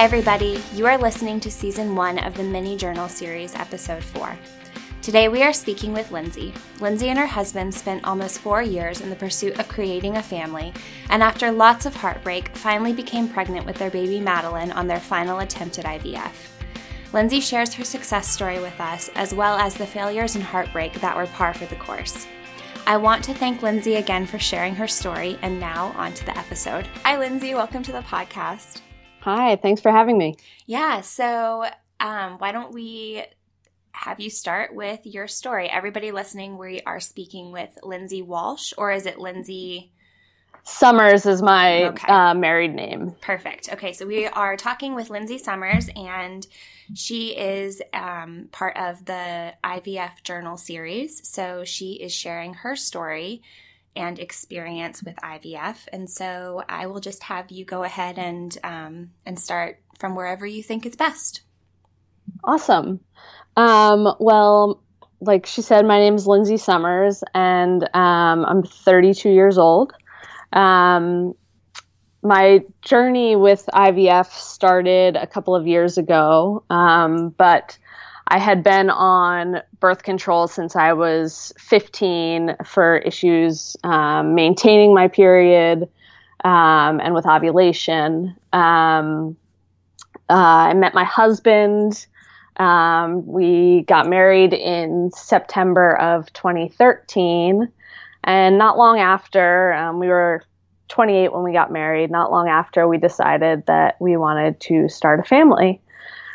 Everybody. You are listening to season one of the mini journal series, episode four. Today, we are speaking with Lindsay. Lindsay and her husband spent almost four years in the pursuit of creating a family, and after lots of heartbreak, finally became pregnant with their baby Madelyn on their final attempt at IVF. Lindsay shares her success story with us, as well as the failures and heartbreak that were par for the course. I want to thank Lindsay again for sharing her story, and now on to the episode. Hi, Lindsay. Welcome to the podcast. Hi, thanks for having me. Yeah, so um, why don't we have you start with your story? Everybody listening, we are speaking with Lindsay Walsh, or is it Lindsay? Summers is my okay. uh, married name. Perfect. Okay, so we are talking with Lindsay Summers, and she is um, part of the IVF Journal series. So she is sharing her story and experience with IVF. And so I will just have you go ahead and um, and start from wherever you think is best. Awesome. Um, well, like she said, my name is Lindsay Summers, and um, I'm 32 years old. Um, my journey with IVF started a couple of years ago, um, but I had been on birth control since I was 15 for issues um, maintaining my period um, and with ovulation. Um, uh, I met my husband. Um, we got married in September of 2013. And not long after, um, we were 28 when we got married. Not long after, we decided that we wanted to start a family.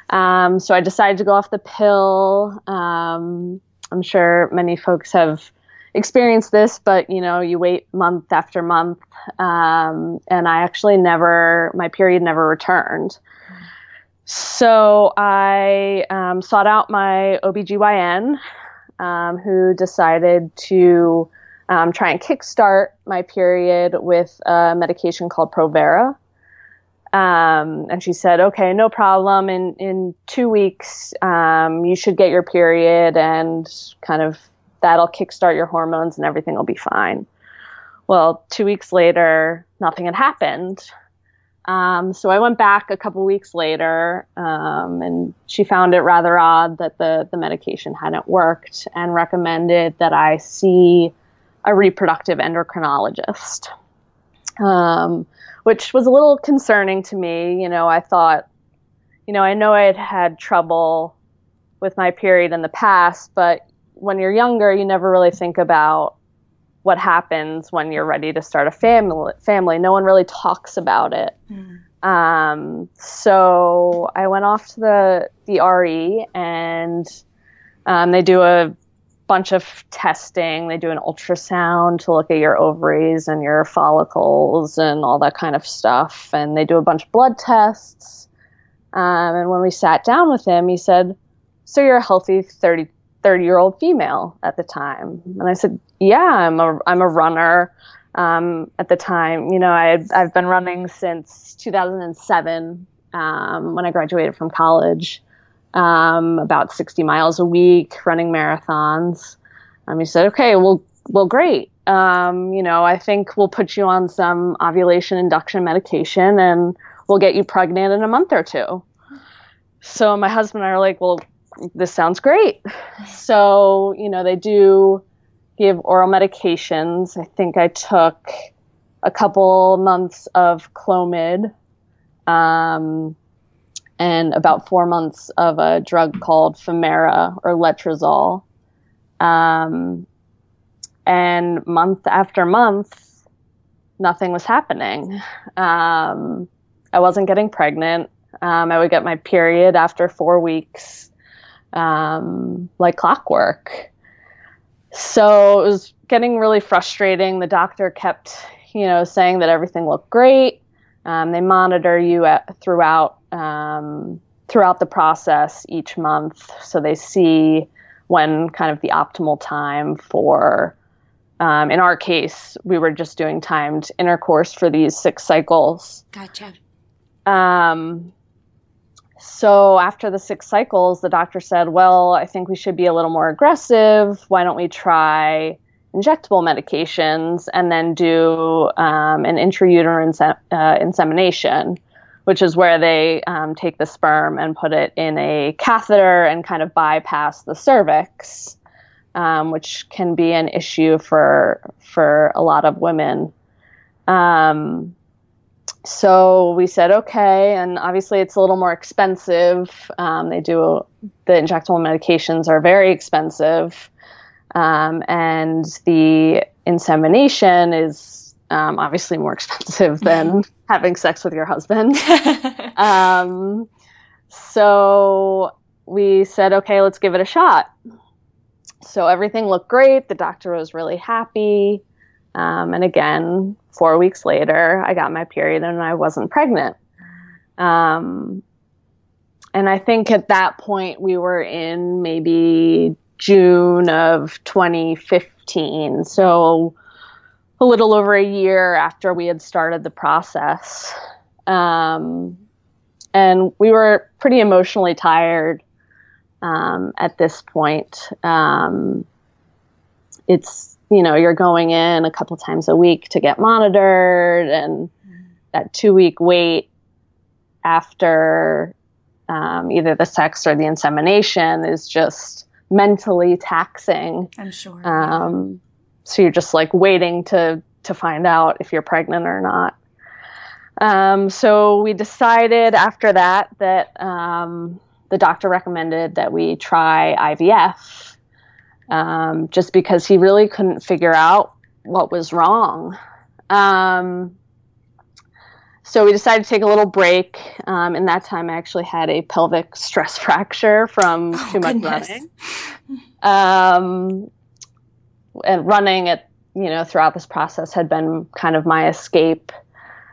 Um, so I decided to go off the pill. Um, I'm sure many folks have experienced this, but you know, you wait month after month, um, and I actually never, my period never returned. So I um, sought out my OBGYN, um, who decided to um, try and kickstart my period with a medication called Provera. Um, and she said, okay, no problem. In, in two weeks, um, you should get your period and kind of that'll kickstart your hormones and everything will be fine. Well, two weeks later, nothing had happened. Um, so I went back a couple weeks later, um, and she found it rather odd that the, the medication hadn't worked and recommended that I see a reproductive endocrinologist. Which was a little concerning to me. You know, I thought, you know, I know I had had trouble with my period in the past, but when you're younger, you never really think about what happens when you're ready to start a family. Family, no one really talks about it. Mm. Um, so I went off to the the RE, and um, they do a bunch of testing. They do an ultrasound to look at your ovaries and your follicles and all that kind of stuff. And they do a bunch of blood tests. Um, and when we sat down with him, he said, So you're a healthy 30, 30 year old female at the time? And I said, Yeah, I'm a, I'm a runner. Um, at the time, you know, I I've been running since 2007 um, when I graduated from college um, about 60 miles a week, running marathons. Um, he said, okay, well, well, great. Um, you know, I think we'll put you on some ovulation induction medication and we'll get you pregnant in a month or two. So my husband and I are like, well, this sounds great. So, you know, they do give oral medications. I think I took a couple months of Clomid. Um, and about four months of a drug called Femara or Letrozole. Um, and month after month, nothing was happening. Um, I wasn't getting pregnant. Um, I would get my period after four weeks, um, like clockwork. So it was getting really frustrating. The doctor kept, you know, saying that everything looked great. Um, they monitor you at, throughout um, throughout the process each month, so they see when kind of the optimal time for. Um, in our case, we were just doing timed intercourse for these six cycles. Gotcha. Um, so after the six cycles, the doctor said, "Well, I think we should be a little more aggressive. Why don't we try injectable medications and then do um, an intrauterine uh, insemination, which is where they um, take the sperm and put it in a catheter and kind of bypass the cervix, um, which can be an issue for for a lot of women. Um, so we said okay, and obviously it's a little more expensive. Um, they do the injectable medications are very expensive, um, and the insemination is um, obviously more expensive than having sex with your husband. um, so we said, okay, let's give it a shot. So everything looked great. The doctor was really happy. Um, and again, four weeks later, I got my period and I wasn't pregnant. Um, and I think at that point we were in maybe June of 2015. So a little over a year after we had started the process. Um, and we were pretty emotionally tired um, at this point. Um, it's, you know, you're going in a couple times a week to get monitored, and that two week wait after um, either the sex or the insemination is just mentally taxing. I'm sure. Um, so you're just like waiting to to find out if you're pregnant or not. Um, so we decided after that that um, the doctor recommended that we try IVF, um, just because he really couldn't figure out what was wrong. Um, so we decided to take a little break. Um, in that time, I actually had a pelvic stress fracture from Oh, too much goodness. running. And running at you know throughout this process had been kind of my escape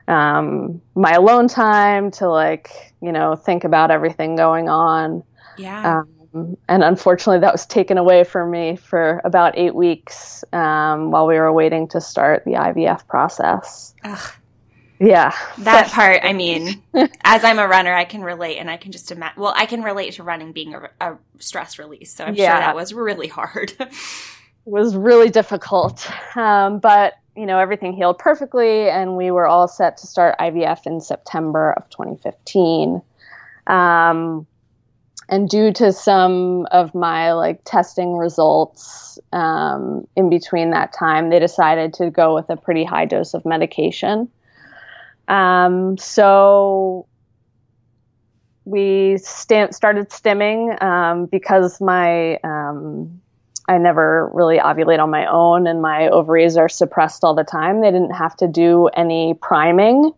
um, my alone time to like you know think about everything going on yeah. um, and unfortunately that was taken away from me for about eight weeks um, while we were waiting to start the ivf process Ugh. yeah That part, I mean, as I'm a runner, I can relate, and I can just imagine. Well, I can relate to running being a, a stress release, so I'm sure that was really hard. was really difficult. Um, but you know, everything healed perfectly, and we were all set to start IVF in September of 2015. Um, and due to some of my like testing results um, in between that time, they decided to go with a pretty high dose of medication. Um, so we sta- started stimming um, because my um, I never really ovulate on my own, and my ovaries are suppressed all the time. They didn't have to do any priming.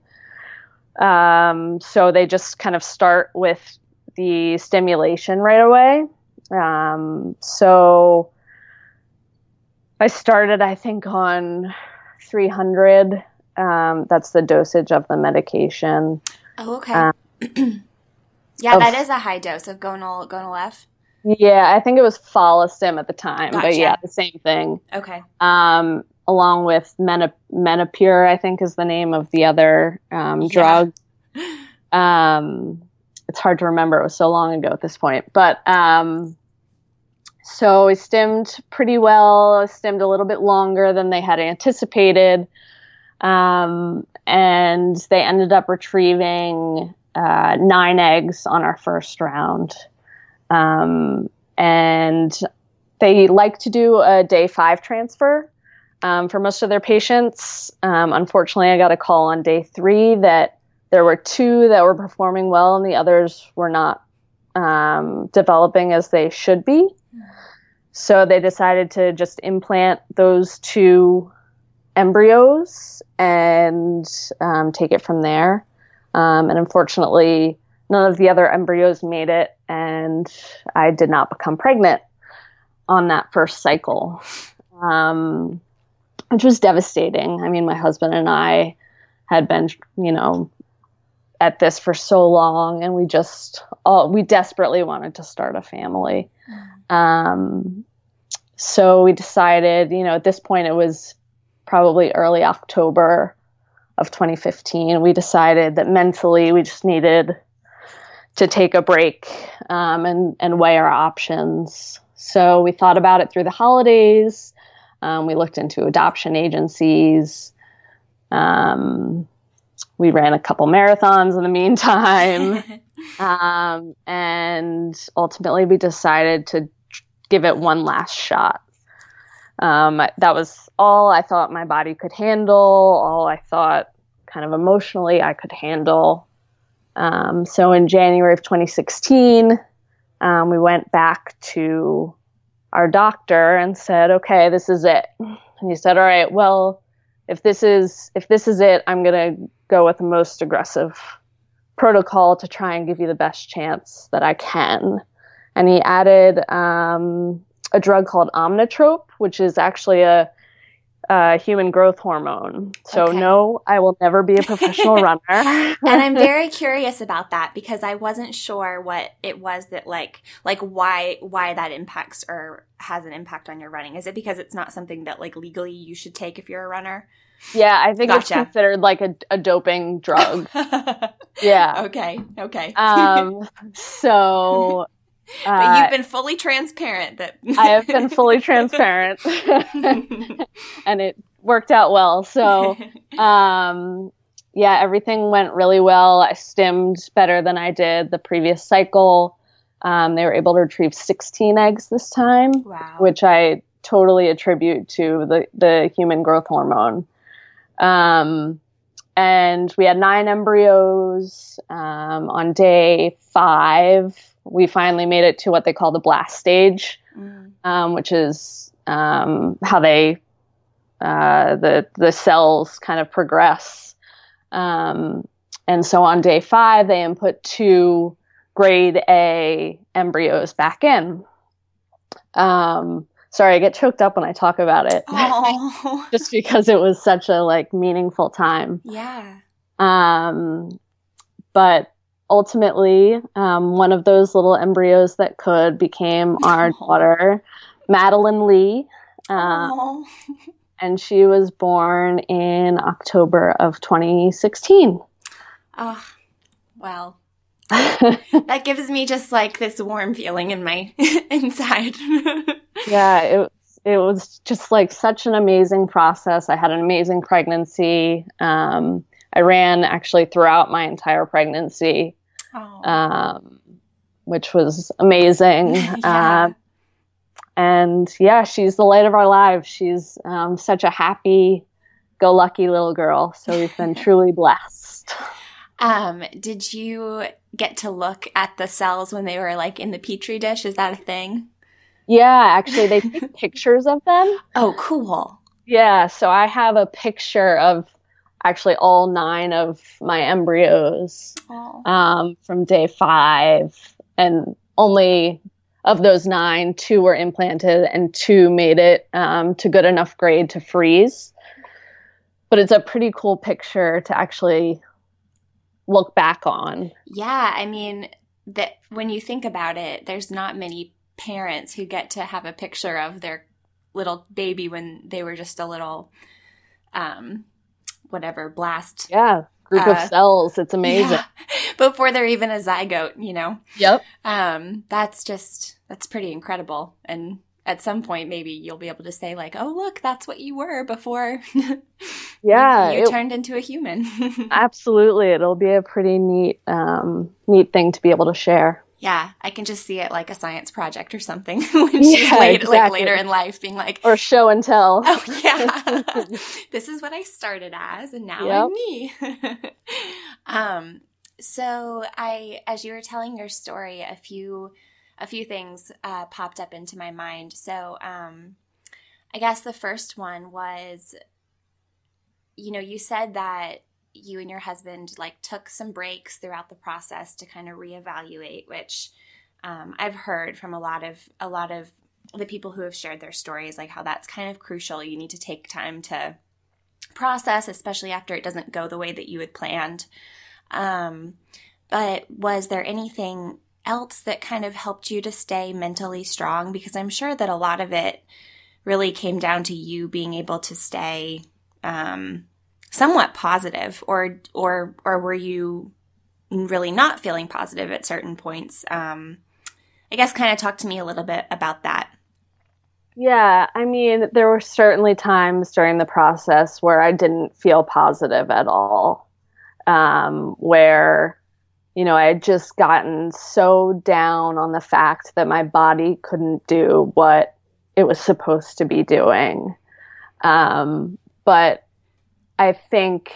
Um, so they just kind of start with the stimulation right away. Um, so I started, I think, on 300. Um, that's the dosage of the medication. oh, okay. Um, yeah, of- that is a high dose of gonal gonal F. Yeah, I think it was Follistim at the time, but yeah, the same thing. Okay. um, along with Mena- Menopur, I think is the name of the other um, Yeah. drug. Um, it's hard to remember; it was so long ago at this point. But um, so we stimmed pretty well. I stimmed a little bit longer than they had anticipated, um, and they ended up retrieving uh, nine eggs on our first round. Um, and they like to do a day five transfer um, for most of their patients. Um, unfortunately, I got a call on day three that there were two that were performing well and the others were not um, developing as they should be. So they decided to just implant those two embryos and um, take it from there. Um, and unfortunately, none of the other embryos made it, and I did not become pregnant on that first cycle, um, which was devastating. I mean, my husband and I had been, you know, at this for so long, and we just, all, we desperately wanted to start a family. Um, so we decided, you know, at this point, it was probably early October of 2015. We decided that mentally we just needed to take a break um, and and weigh our options. So we thought about it through the holidays. Um, we looked into adoption agencies, um, we ran a couple marathons in the meantime. um, and ultimately, we decided to give it one last shot. Um, that was all I thought my body could handle, all I thought kind of emotionally I could handle. Um, so in January of 2016, um, we went back to our doctor and said, "Okay, this is it." And he said, "All right, well, if this is if this is it, I'm gonna go with the most aggressive protocol to try and give you the best chance that I can." And he added um, a drug called Omnitrope, which is actually a uh, human growth hormone. So okay. no, I will never be a professional runner. and I'm very curious about that because I wasn't sure what it was that like like why why that impacts or has an impact on your running. Is it because it's not something that like legally you should take if you're a runner? Yeah, I think gotcha. it's considered like a, a doping drug. yeah. Okay. Okay. um so but uh, you've been fully transparent that I have been fully transparent and it worked out well. So, um, yeah, everything went really well. I stimmed better than I did the previous cycle. Um, they were able to retrieve 16 eggs this time, wow. which I totally attribute to the, the human growth hormone. Um, and we had nine embryos um, on day five we finally made it to what they call the blast stage, mm. um, which is um, how they uh, the the cells kind of progress. Um, and so on day five, they input two grade A embryos back in. Um, sorry, I get choked up when I talk about it, just because it was such a like meaningful time. Yeah. Um, but ultimately, um, one of those little embryos that could became our daughter, Madelyn Lee. Uh, and she was born in October of 2016. Oh, well. that gives me just like this warm feeling in my inside. yeah, it it was just like such an amazing process. I had an amazing pregnancy. Um, I ran actually throughout my entire pregnancy, oh. um, which was amazing. yeah. Uh, and yeah, she's the light of our lives. She's um, such a happy, go lucky little girl. So we've been truly blessed. Um, did you get to look at the cells when they were like in the petri dish? Is that a thing? Yeah, actually, they take pictures of them. Oh, cool. Yeah, so I have a picture of actually all nine of my embryos um, from day five, and only of those nine, two were implanted and two made it um, to good enough grade to freeze. But it's a pretty cool picture to actually look back on. Yeah, I mean that when you think about it, there's not many parents who get to have a picture of their little baby when they were just a little um, whatever blast. Yeah, group uh, of cells. It's amazing. Yeah. Before they're even a zygote, you know. Yep. Um, that's just that's pretty incredible. And at some point, maybe you'll be able to say like, "Oh, look, that's what you were before." yeah, you, you it, turned into a human. absolutely, it'll be a pretty neat, um, neat thing to be able to share. Yeah, I can just see it like a science project or something when she's yeah, late, exactly. like later in life, being like, or show and tell. Oh yeah, this is what I started as, and now yep. I'm me. um, so I, as you were telling your story, a few, a few things uh, popped up into my mind. So, um, I guess the first one was, you know, you said that you and your husband like took some breaks throughout the process to kind of reevaluate which um, i've heard from a lot of a lot of the people who have shared their stories like how that's kind of crucial. You need to take time to process especially after it doesn't go the way that you had planned. Um, but was there anything else that kind of helped you to stay mentally strong? Because i'm sure that a lot of it really came down to you being able to stay um, somewhat positive or or or were you really not feeling positive at certain points um i guess kind of talk to me a little bit about that yeah i mean there were certainly times during the process where i didn't feel positive at all um, where, you know, I had just gotten so down on the fact that my body couldn't do what it was supposed to be doing. Um, but I think,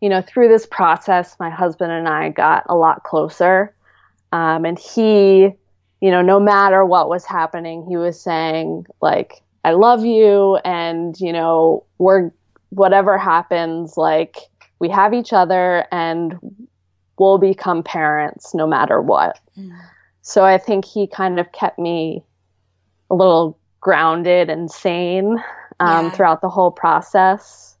you know, through this process, my husband and I got a lot closer. Um, and he, you know, no matter what was happening, he was saying, like, I love you. And, you know, we're, whatever happens, like, we have each other and we'll become parents no matter what. Mm. So I think he kind of kept me a little grounded and sane um, yeah. throughout the whole process.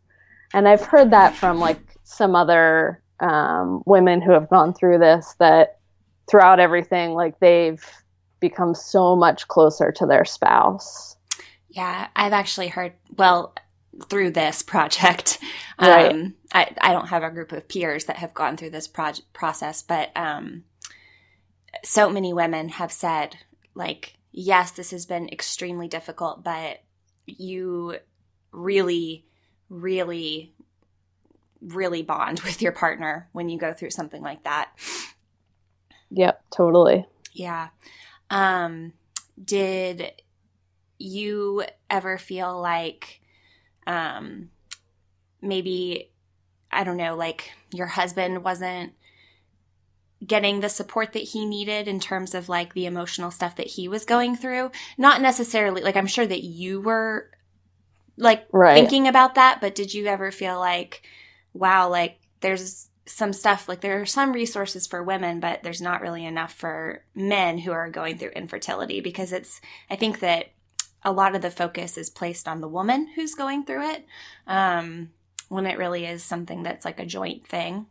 And I've heard that from like some other um, women who have gone through this that throughout everything, like they've become so much closer to their spouse. Yeah, I've actually heard, well, through this project. Right. Um, I, I don't have a group of peers that have gone through this project process, but um, so many women have said, like, yes, this has been extremely difficult, but you really, really, really bond with your partner when you go through something like that. Yep, totally. Yeah. Um, did you ever feel like um, maybe I don't know, like your husband wasn't getting the support that he needed in terms of like the emotional stuff that he was going through. Not necessarily like I'm sure that you were like right. thinking about that, but did you ever feel like wow, like there's some stuff like there are some resources for women, but there's not really enough for men who are going through infertility because it's I think that a lot of the focus is placed on the woman who's going through it um, when it really is something that's like a joint thing.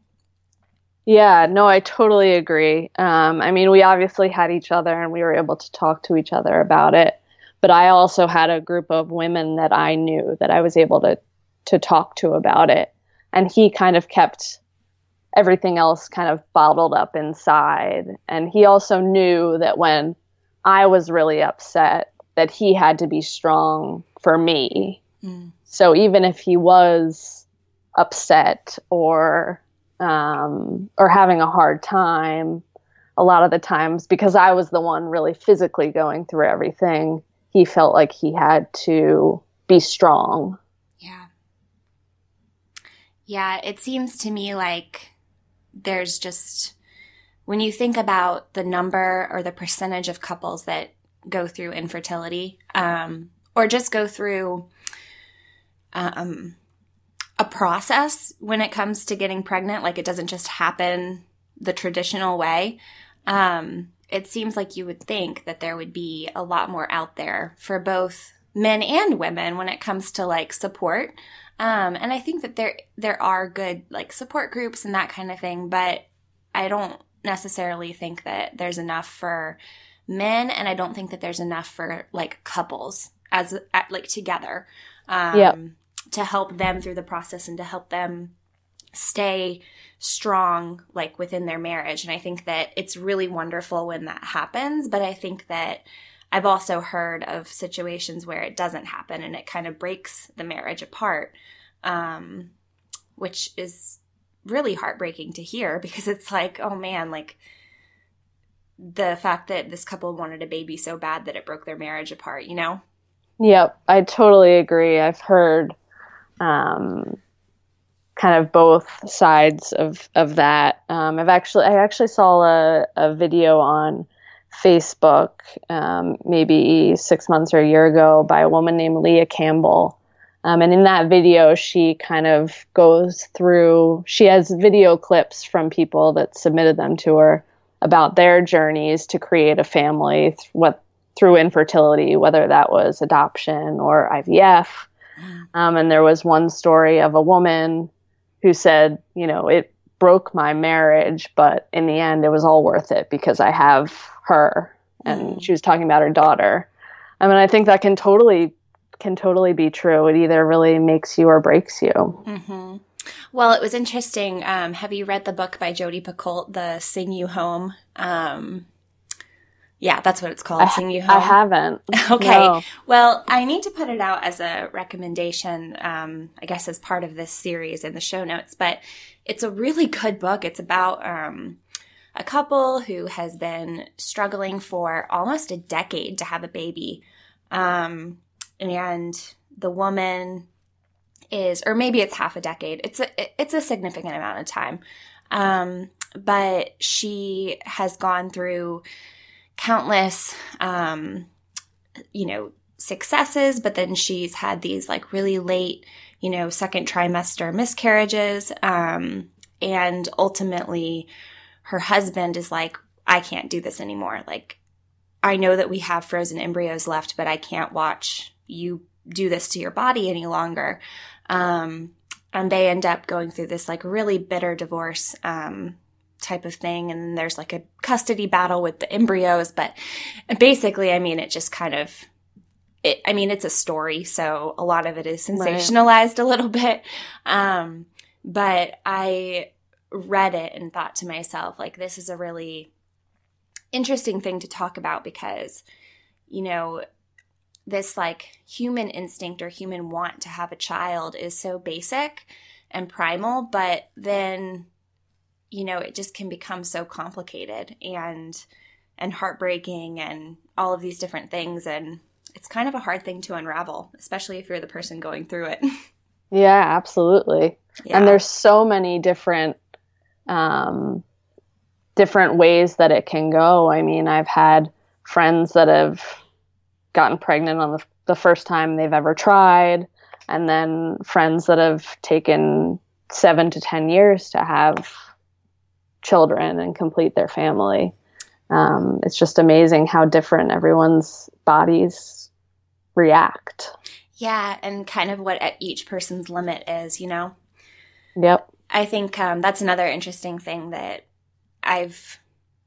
Yeah, no, I totally agree. Um, I mean, we obviously had each other and we were able to talk to each other about it. But I also had a group of women that I knew that I was able to to talk to about it. And he kind of kept everything else kind of bottled up inside. And he also knew that when I was really upset, that he had to be strong for me. Mm. So even if he was upset or um, or having a hard time, a lot of the times because I was the one really physically going through everything, he felt like he had to be strong. Yeah. Yeah, it seems to me like there's just when you think about the number or the percentage of couples that go through infertility um, or just go through um, a process when it comes to getting pregnant. Like it doesn't just happen the traditional way. Um, it seems like you would think that there would be a lot more out there for both men and women when it comes to like support. Um, and I think that there there are good like support groups and that kind of thing, but I don't necessarily think that there's enough for men and i don't think that there's enough for like couples as like together um yep. to help them through the process and to help them stay strong like within their marriage and i think that it's really wonderful when that happens but i think that i've also heard of situations where it doesn't happen and it kind of breaks the marriage apart um which is really heartbreaking to hear because it's like oh man like the fact that this couple wanted a baby so bad that it broke their marriage apart, you know? Yep, I totally agree. I've heard um, kind of both sides of of that. Um, I've actually I actually saw a, a video on Facebook um, maybe six months or a year ago by a woman named Leah Campbell. Um, and in that video, she kind of goes through, she has video clips from people that submitted them to her about their journeys to create a family th- what through infertility, whether that was adoption or IVF. Mm. Um, and there was one story of a woman who said, you know, it broke my marriage, but in the end, it was all worth it because I have her. And mm. she was talking about her daughter. I mean, I think that can totally can totally be true. It either really makes you or breaks you. Mm-hmm. Well, it was interesting. Um, have you read the book by Jodi Picoult, The Sing You Home? Um, Yeah, that's what it's called. Sing You Home. I haven't. Okay. No. Well, I need to put it out as a recommendation, um, I guess, as part of this series in the show notes. But it's a really good book. It's about um, a couple who has been struggling for almost a decade to have a baby. Um, and the woman is, or maybe it's half a decade. It's a it's a significant amount of time. Um, but she has gone through countless, um, you know, successes, but then she's had these like really late, you know, second trimester miscarriages. Um, and ultimately, her husband is like, I can't do this anymore. Like, I know that we have frozen embryos left, but I can't watch you do this to your body any longer. Um, and they end up going through this like really bitter divorce um, type of thing. And there's like a custody battle with the embryos. But basically, I mean, it just kind of, it, I mean, it's a story. So a lot of it is sensationalized right. a little bit. Um, but I read it and thought to myself, like, this is a really interesting thing to talk about because, you know, this like human instinct or human want to have a child is so basic and primal, but then you know, it just can become so complicated and and heartbreaking and all of these different things and it's kind of a hard thing to unravel, especially if you're the person going through it. yeah, absolutely. Yeah. And there's so many different um different ways that it can go. I mean, I've had friends that have gotten pregnant on the, the first time they've ever tried, and then friends that have taken seven to 10 years to have children and complete their family. Um, it's just amazing how different everyone's bodies react. Yeah, and kind of what each person's limit is, you know? Yep. I think um, that's another interesting thing that I've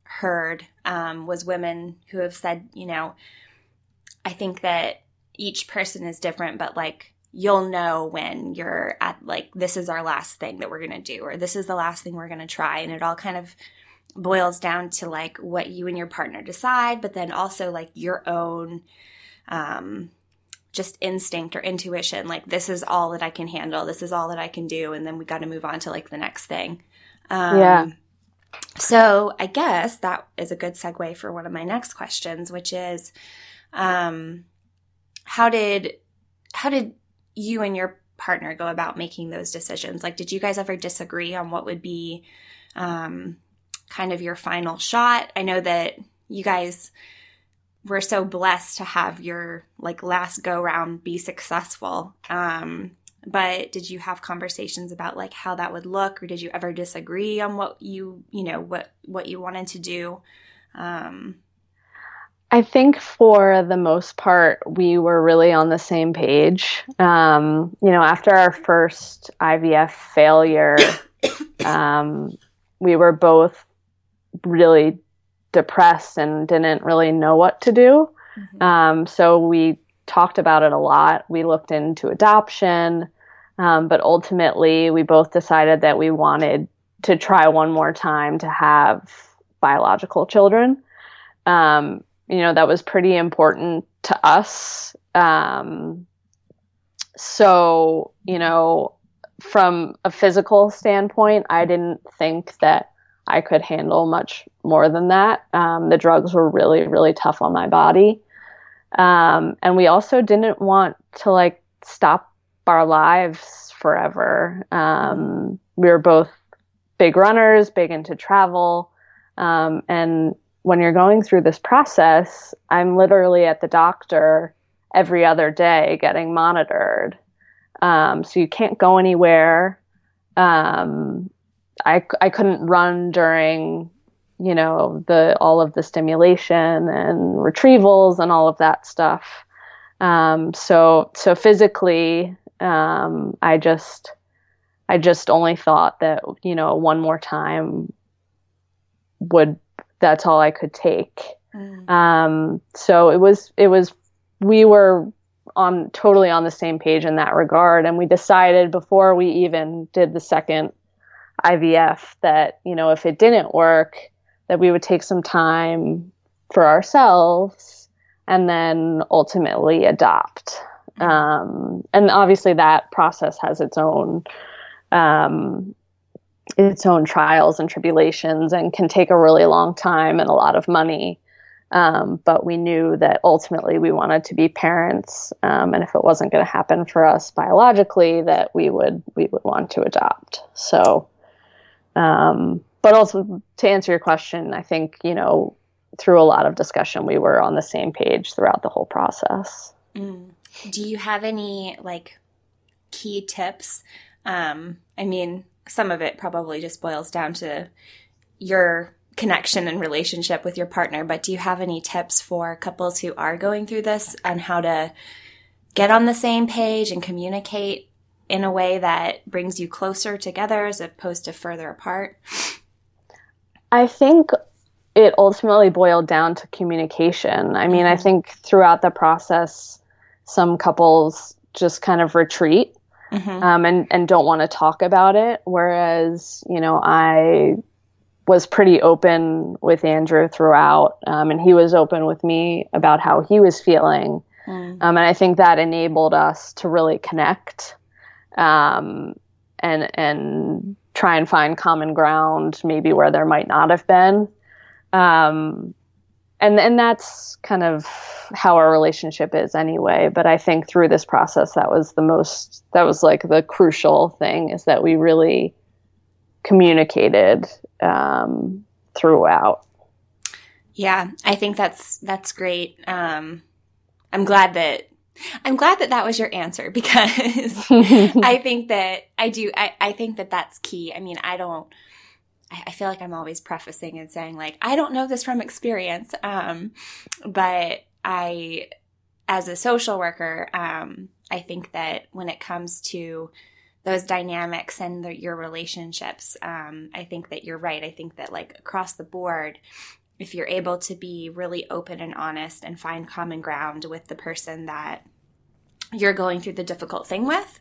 heard um, was women who have said, you know, I think that each person is different, but like you'll know when you're at like this is our last thing that we're going to do or this is the last thing we're going to try. And it all kind of boils down to like what you and your partner decide but then also like your own um just instinct or intuition like this is all that i can handle this is all that i can do and then we got to move on to like the next thing. Um, yeah. so i guess that is a good segue for one of my next questions which is um how did how did you and your partner go about making those decisions? Like, did you guys ever disagree on what would be um, kind of your final shot? I know that you guys were so blessed to have your like last go round be successful. Um, but did you have conversations about like how that would look, or did you ever disagree on what you you know what what you wanted to do? Um, I think for the most part, we were really on the same page. Um, you know, after our first IVF failure, um, we were both really depressed and didn't really know what to do. Mm-hmm. Um, so we talked about it a lot. We looked into adoption, um, but ultimately, we both decided that we wanted to try one more time to have biological children. You know that was pretty important to us. Um, so you know from a physical standpoint i didn't think that i could handle much more than that. Um, the drugs were really really tough on my body. Um, and we also didn't want to like stop our lives forever. Um, we were both big runners big into travel. Um, and when you're going through this process, I'm literally at the doctor every other day getting monitored. Um, so you can't go anywhere. Um, I, I couldn't run during, you know, the all of the stimulation and retrievals and all of that stuff. Um, so so physically, um, I just I just only thought that you know one more time would that's all I could take. Mm. Um, so it was it was we were on totally on the same page in that regard, and we decided before we even did the second IVF that you know if it didn't work, that we would take some time for ourselves and then ultimately adopt. Um, and obviously, that process has its own um, its own trials and tribulations, and can take a really long time and a lot of money. Um, but we knew that ultimately we wanted to be parents, um, and if it wasn't going to happen for us biologically, that we would we would want to adopt. So, um, but also to answer your question, I think you know through a lot of discussion, we were on the same page throughout the whole process. Mm. Do you have any like key tips? Um, I mean, some of it probably just boils down to your connection and relationship with your partner, but do you have any tips for couples who are going through this on how to get on the same page and communicate in a way that brings you closer together as opposed to further apart? I think it ultimately boiled down to communication. I mean, I mm-hmm. think throughout the process, some couples just kind of retreat mm-hmm. um, and and don't want to talk about it. Whereas, you know, I was pretty open with Andrew throughout, um, and he was open with me about how he was feeling. Mm. Um, and I think that enabled us to really connect um, and and try and find common ground, maybe where there might not have been. Um, and and that's kind of how our relationship is anyway. But I think through this process, that was the most that was like the crucial thing is that we really communicated um, throughout. Yeah, I think that's that's great. Um, I'm glad that I'm glad that that was your answer because I think that I do. I, I think that that's key. I mean, I don't. I feel like I'm always prefacing and saying like I don't know this from experience, um, but I, as a social worker, um, I think that when it comes to those dynamics and the, your relationships, um, I think that you're right. I think that like across the board, if you're able to be really open and honest and find common ground with the person that you're going through the difficult thing with,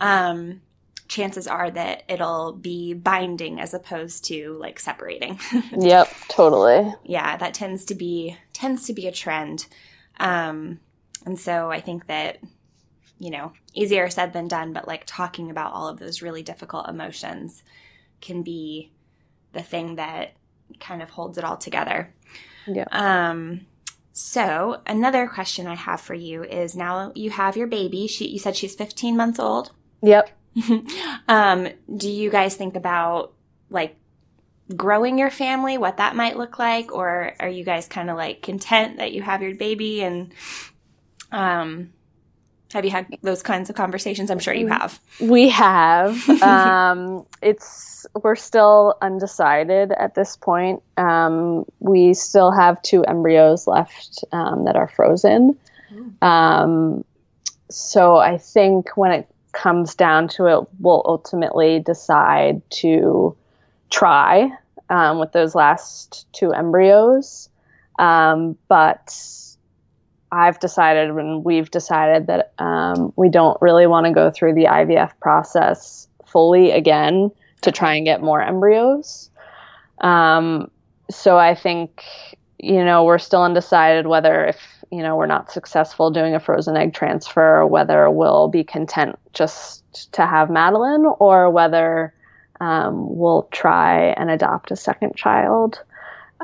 um, chances are that it'll be binding as opposed to like separating. yep, totally. Yeah, that tends to be tends to be a trend. Um, and so I think that you know, easier said than done, but like talking about all of those really difficult emotions can be the thing that kind of holds it all together. Yeah. Um so another question I have for you is now you have your baby. She you said she's 15 months old. Yep. um, do you guys think about like growing your family, what that might look like, or are you guys kind of like content that you have your baby and um have you had those kinds of conversations? I'm sure you have. We have. um, it's we're still undecided at this point. Um, we still have two embryos left um, that are frozen. Um, so I think when it comes down to it, we'll ultimately decide to try um, with those last two embryos. Um, but I've decided and we've decided that um, we don't really want to go through the IVF process fully again to try and get more embryos. Um, so I think, you know, we're still undecided whether if, you know, we're not successful doing a frozen egg transfer, whether we'll be content just to have Madelyn or whether um, we'll try and adopt a second child.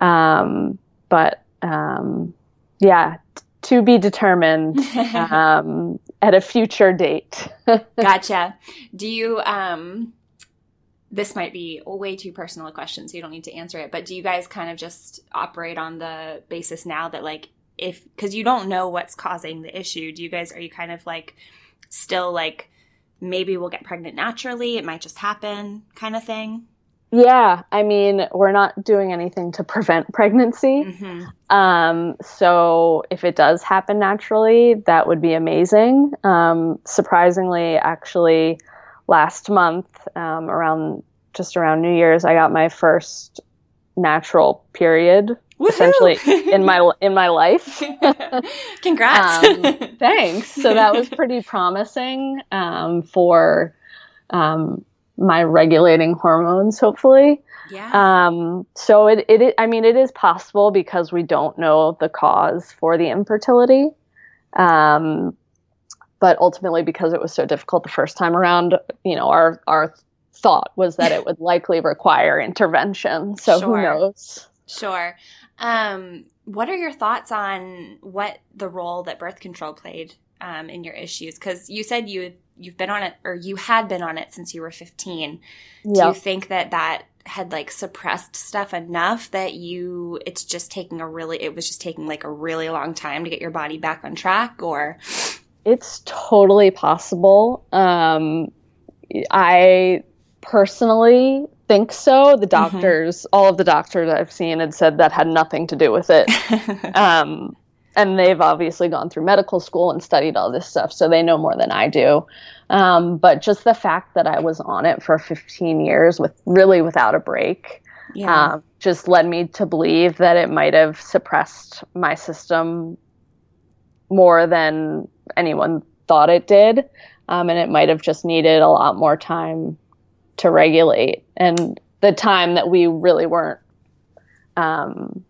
Um, but um, yeah, to be determined um, at a future date. gotcha. Do you? Um, this might be way too personal a question, so you don't need to answer it. But do you guys kind of just operate on the basis now that, like, if because you don't know what's causing the issue, do you guys are you kind of like still like maybe we'll get pregnant naturally? It might just happen, kind of thing. Yeah, I mean, we're not doing anything to prevent pregnancy. Mm-hmm. Um, so if it does happen naturally, that would be amazing. Um, surprisingly, actually, last month, um, around just around New Year's, I got my first natural period. Woo-hoo! Essentially, in my in my life. Congrats! Um, thanks. So that was pretty promising um, for um, my regulating hormones, hopefully. Yeah. Um, so it, it, I mean, it is possible because we don't know the cause for the infertility. Um, but ultimately, because it was so difficult the first time around, you know, our our thought was that it would likely require intervention. So sure. who knows? Sure. Um, what are your thoughts on what the role that birth control played um, in your issues? Because you said you you've been on it or you had been on it since you were 15. Do you think that that had like suppressed stuff enough that you it's just taking a really it was just taking like a really long time to get your body back on track or it's totally possible um i personally think so the mm-hmm. doctors mm-hmm. all of the doctors i've seen had said that had nothing to do with it um and they've obviously gone through medical school and studied all this stuff so they know more than i do um, but just the fact that I was on it for 15 years with really without a break yeah. um, just led me to believe that it might have suppressed my system more than anyone thought it did. Um, and it might have just needed a lot more time to regulate. And the time that we really weren't, um,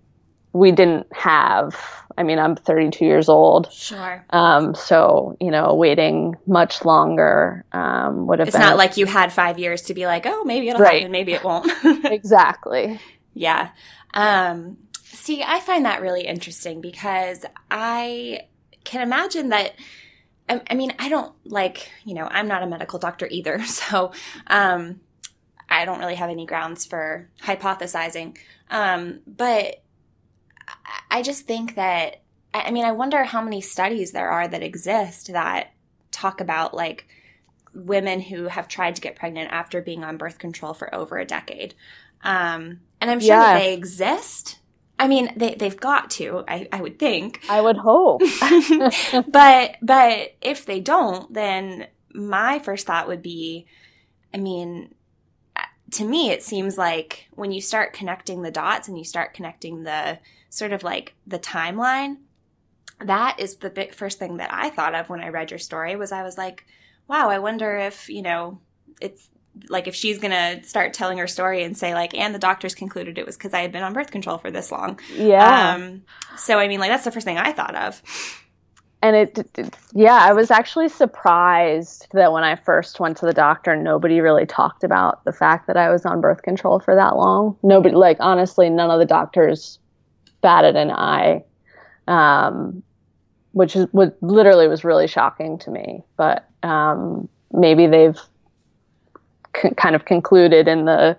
we didn't have I mean, I'm 32 years old. Sure. Um, so you know, waiting much longer um, would have. It's been not like you had five years to be like, oh, maybe it'll right. happen, maybe it won't. exactly. Yeah. Um, see, I find that really interesting because I can imagine that. I, I mean, I don't like you know, I'm not a medical doctor either, so um, I don't really have any grounds for hypothesizing. Um, but I just think that, I mean, I wonder how many studies there are that exist that talk about like women who have tried to get pregnant after being on birth control for over a decade. Um, and I'm sure yeah. that they exist. I mean, they, they've got to, I, I would think. I would hope. but, but if they don't, then my first thought would be, I mean, uh, to me, it seems like when you start connecting the dots and you start connecting the, sort of like the timeline, that is the big first thing that I thought of when I read your story was I was like, wow, I wonder if, you know, it's like if she's to start telling her story and say like and the doctors concluded it was cuz I had been on birth control for this long. Yeah. Um so I mean like that's the first thing I thought of. And it, it yeah, I was actually surprised that when I first went to the doctor nobody really talked about the fact that I was on birth control for that long. Nobody like honestly none of the doctors batted an eye, um, which is what literally was really shocking to me. But um, maybe they've kind of concluded in the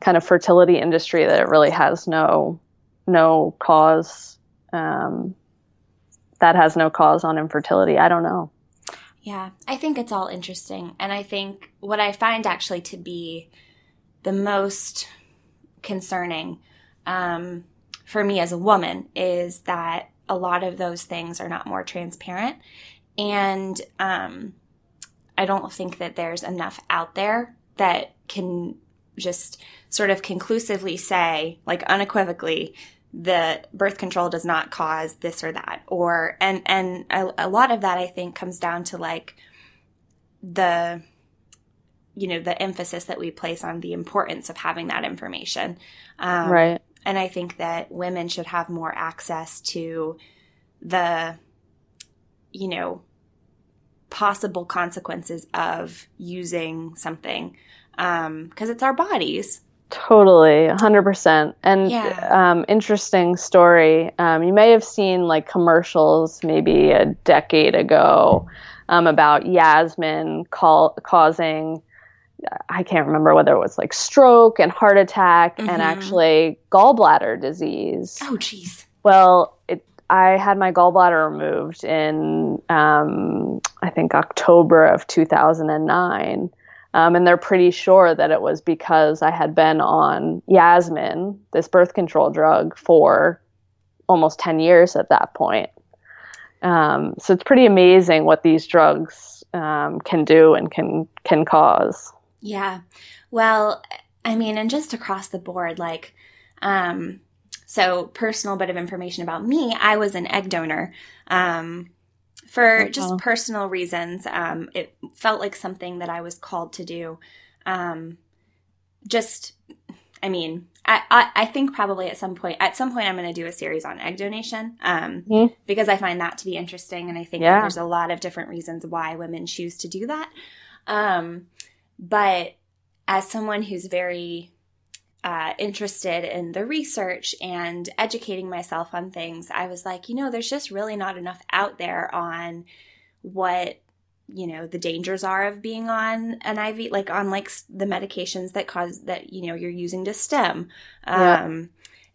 kind of fertility industry that it really has no no cause um, that has no cause on infertility. I don't know. Yeah, I think it's all interesting. And I think what I find actually to be the most concerning um, for me as a woman is that a lot of those things are not more transparent. And um, I don't think that there's enough out there that can just sort of conclusively say, like unequivocally, that birth control does not cause this or that. Or, and, and a, a lot of that I think comes down to like the, you know, the emphasis that we place on the importance of having that information. Um, right and I think that women should have more access to the, you know, possible consequences of using something because um, it's our bodies. Totally, 100%. And yeah. um, interesting story. Um, you may have seen like commercials maybe a decade ago um, about Yasmin call- causing I can't remember whether it was like stroke and heart attack mm-hmm. and actually gallbladder disease. Oh, jeez. Well, I had my gallbladder removed in, um, I think, October of 2009. Um, and they're pretty sure that it was because I had been on Yasmin, this birth control drug, for almost 10 years at that point. Um, so it's pretty amazing what these drugs um, can do and can can cause. Yeah. Well, I mean, and just across the board, like, um, so personal bit of information about me, I was an egg donor. Um, for just personal reasons, um, it felt like something that I was called to do. Um, just, I mean, I, I, I think probably at some point, at some point, I'm going to do a series on egg donation um, Mhm. because I find that to be interesting, and I think Yeah. there's a lot of different reasons why women choose to do that. Um, but as someone who's very uh, interested in the research and educating myself on things, I was like, you know, there's just really not enough out there on what you know the dangers are of being on an IV, like on like the medications that cause that you know you're using to stim. Yeah. Um,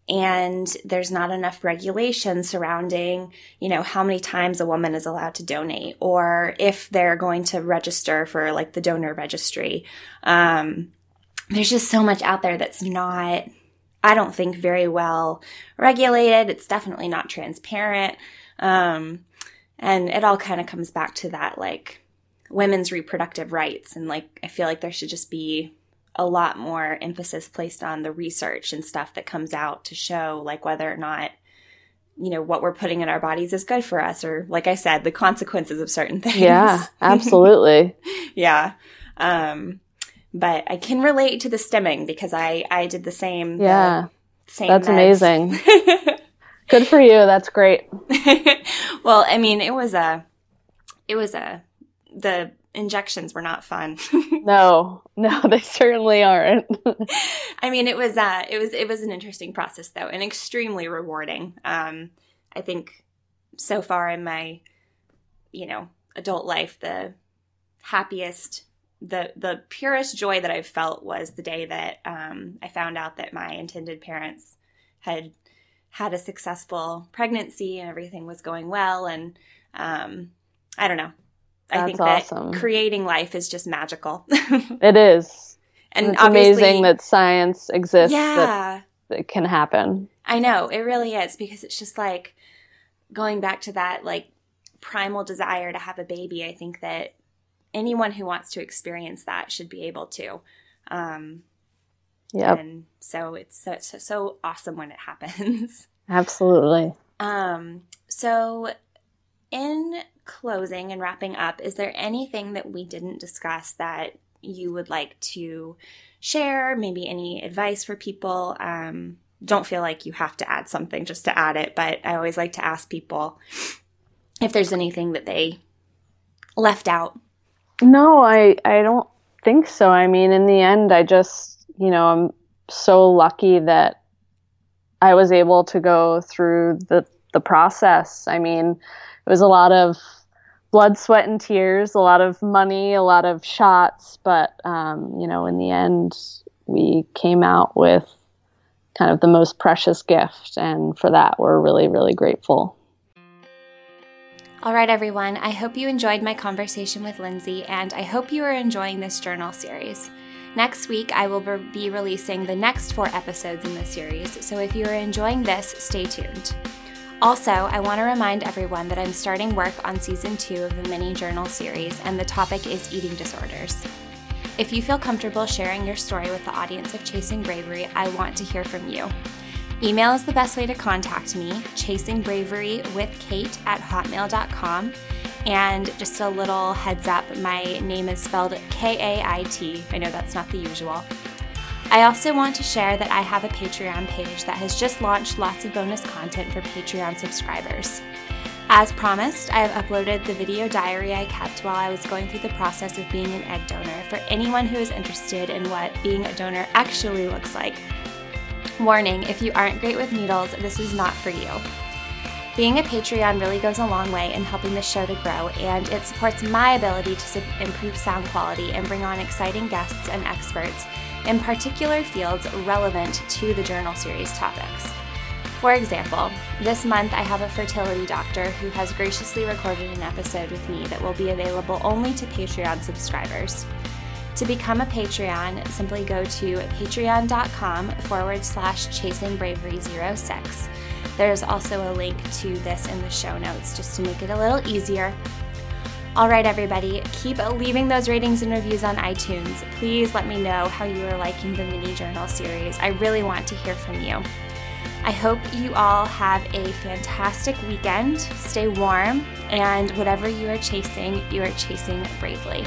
and there's not enough regulation surrounding you know how many times a woman is allowed to donate or if they're going to register for like the donor registry um, there's just so much out there that's not i don't think very well regulated. It's definitely not transparent. Um, and it all kind of comes back to that like women's reproductive rights. And like i feel like there should just be a lot more emphasis placed on the research and stuff that comes out to show like whether or not you know what we're putting in our bodies is good for us or like i said the consequences of certain things. Yeah, absolutely. yeah. Um but i can relate to the stimming because i i did the same the Yeah, same that's meds. amazing. Good for you. That's great. well i mean it was a it was a the injections were not fun No, no, they certainly aren't. I mean, it was uh, it was it was an interesting process though, and extremely rewarding. Um, I think so far in my, you know, adult life, the happiest, the the purest joy that I've felt was the day that um, I found out that my intended parents had had a successful pregnancy and everything was going well, and um, I don't know. I think That's that creating life is just magical, It is. and it's amazing that science exists that, yeah. that can happen. I know it really is because it's just like going back to that like primal desire to have a baby. I think that anyone who wants to experience that should be able to. Um, Yep, And so it's so, it's so awesome when it happens. absolutely. Um, so, in closing and wrapping up, is there anything that we didn't discuss that you would like to share? Maybe any advice for people? Um, don't feel like you have to add something just to add it, but I always like to ask people if there's anything that they left out. No, I I don't think so. I mean, in the end, I just you know I'm so lucky that I was able to go through the the process. I mean, it was a lot of blood, sweat, and tears, a lot of money, a lot of shots, but um, you know, in the end, we came out with kind of the most precious gift, and for that, we're really really grateful. All right, everyone. I hope you enjoyed my conversation with Lindsay, and I hope you are enjoying this journal series. Next week, I will be releasing the next four episodes in the series, so if you are enjoying this, stay tuned. Also, I want to remind everyone that I'm starting work on season two of the mini journal series, and the topic is eating disorders. If you feel comfortable sharing your story with the audience of Chasing Bravery, I want to hear from you. Email is the best way to contact me, chasingbravery with Kait at hotmail.com. And just a little heads up, my name is spelled K A I T. I know that's not the usual. I also want to share that I have a Patreon page that has just launched lots of bonus content for Patreon subscribers. As promised, I have uploaded the video diary I kept while I was going through the process of being an egg donor for anyone who is interested in what being a donor actually looks like. Warning if you aren't great with needles, this is not for you. Being a Patreon really goes a long way in helping the show to grow, and it supports my ability to improve sound quality and bring on exciting guests and experts in particular fields relevant to the journal series topics. For example, this month I have a fertility doctor who has graciously recorded an episode with me that will be available only to Patreon subscribers. To become a Patreon, simply go to patreon.com forward slash chasingbravery06. There's also a link to this in the show notes just to make it a little easier. All right, everybody, keep leaving those ratings and reviews on iTunes. Please let me know how you are liking the mini journal series. I really want to hear from you. I hope you all have a fantastic weekend. Stay warm, and whatever you are chasing, you are chasing bravely.